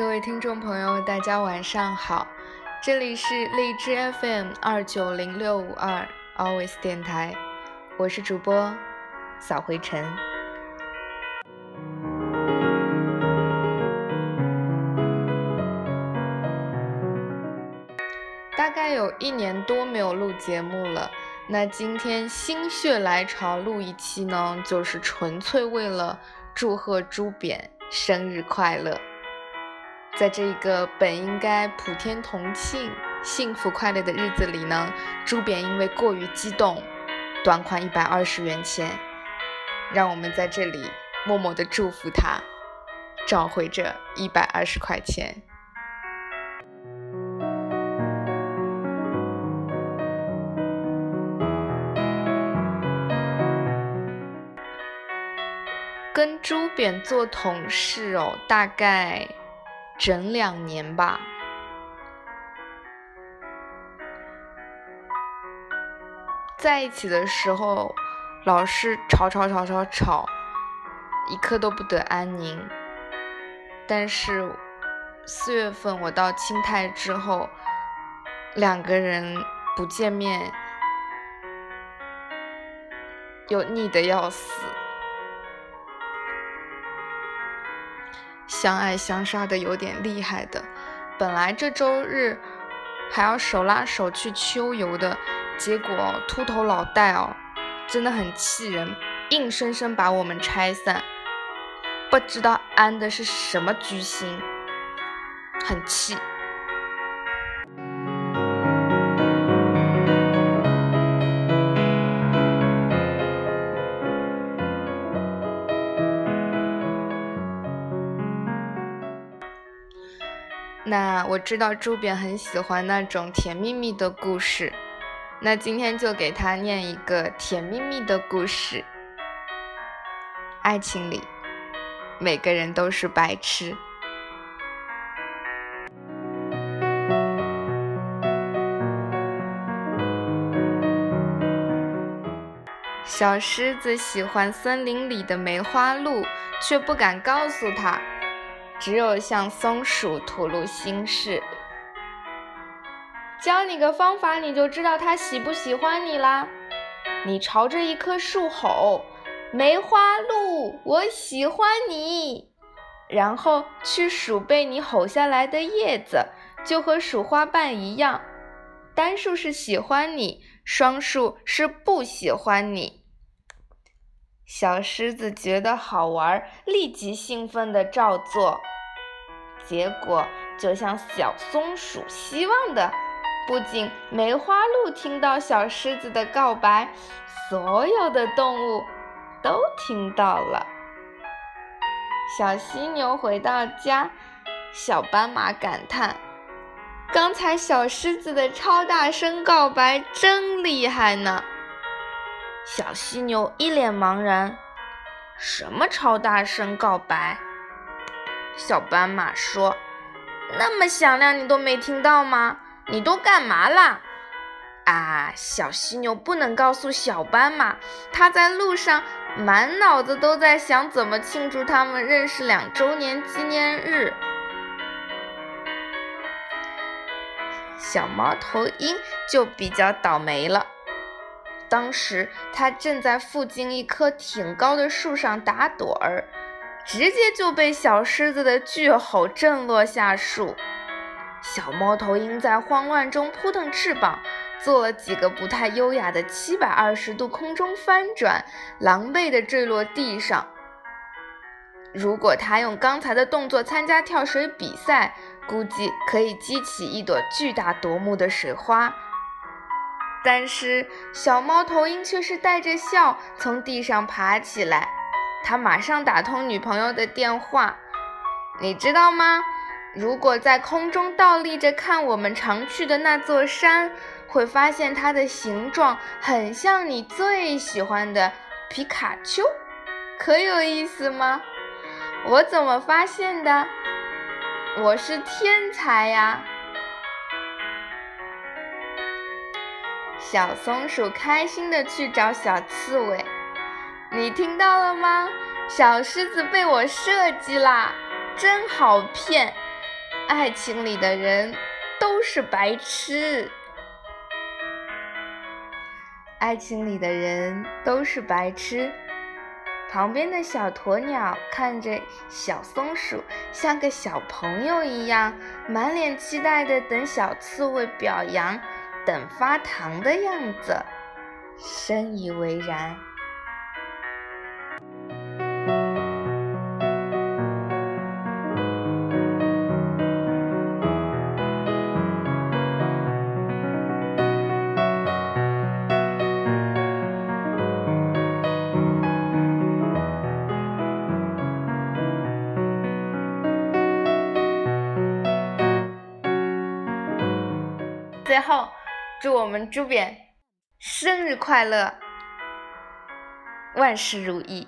各位听众朋友，大家晚上好，这里是荔枝 FM 二九零六五二 Always 电台，我是主播扫灰尘。大概有一年多没有录节目了，那今天心血来潮录一期呢，就是纯粹为了祝贺朱扁生日快乐。在这一个本应该普天同庆、幸福快乐的日子里呢，朱扁因为过于激动，短款一百二十元钱，让我们在这里默默的祝福他，找回这一百二十块钱。跟朱扁做同事哦，大概。整两年吧，在一起的时候老是吵吵吵吵吵，一刻都不得安宁。但是四月份我到青泰之后，两个人不见面，又腻得要死。相爱相杀的有点厉害的，本来这周日还要手拉手去秋游的，结果秃头老戴哦，真的很气人，硬生生把我们拆散，不知道安的是什么居心，很气。那我知道朱扁很喜欢那种甜蜜蜜的故事，那今天就给他念一个甜蜜蜜的故事。爱情里，每个人都是白痴。小狮子喜欢森林里的梅花鹿，却不敢告诉他。只有向松鼠吐露心事，教你个方法，你就知道它喜不喜欢你啦。你朝着一棵树吼：“梅花鹿，我喜欢你。”然后去数被你吼下来的叶子，就和数花瓣一样，单数是喜欢你，双数是不喜欢你。小狮子觉得好玩，立即兴奋地照做。结果就像小松鼠希望的，不仅梅花鹿听到小狮子的告白，所有的动物都听到了。小犀牛回到家，小斑马感叹：“刚才小狮子的超大声告白真厉害呢。”小犀牛一脸茫然：“什么超大声告白？”小斑马说：“那么响亮，你都没听到吗？你都干嘛啦？”啊，小犀牛不能告诉小斑马，他在路上满脑子都在想怎么庆祝他们认识两周年纪念日。小猫头鹰就比较倒霉了。当时他正在附近一棵挺高的树上打盹儿，直接就被小狮子的巨吼震落下树。小猫头鹰在慌乱中扑腾翅膀，做了几个不太优雅的七百二十度空中翻转，狼狈地坠落地上。如果他用刚才的动作参加跳水比赛，估计可以激起一朵巨大夺目的水花。但是小猫头鹰却是带着笑从地上爬起来，他马上打通女朋友的电话。你知道吗？如果在空中倒立着看我们常去的那座山，会发现它的形状很像你最喜欢的皮卡丘，可有意思吗？我怎么发现的？我是天才呀！小松鼠开心地去找小刺猬，你听到了吗？小狮子被我设计啦，真好骗！爱情里的人都是白痴。爱情里的人都是白痴。旁边的小鸵鸟看着小松鼠，像个小朋友一样，满脸期待的等小刺猬表扬，等发糖的样子，深以为然。最后，祝我们朱扁生日快乐，万事如意。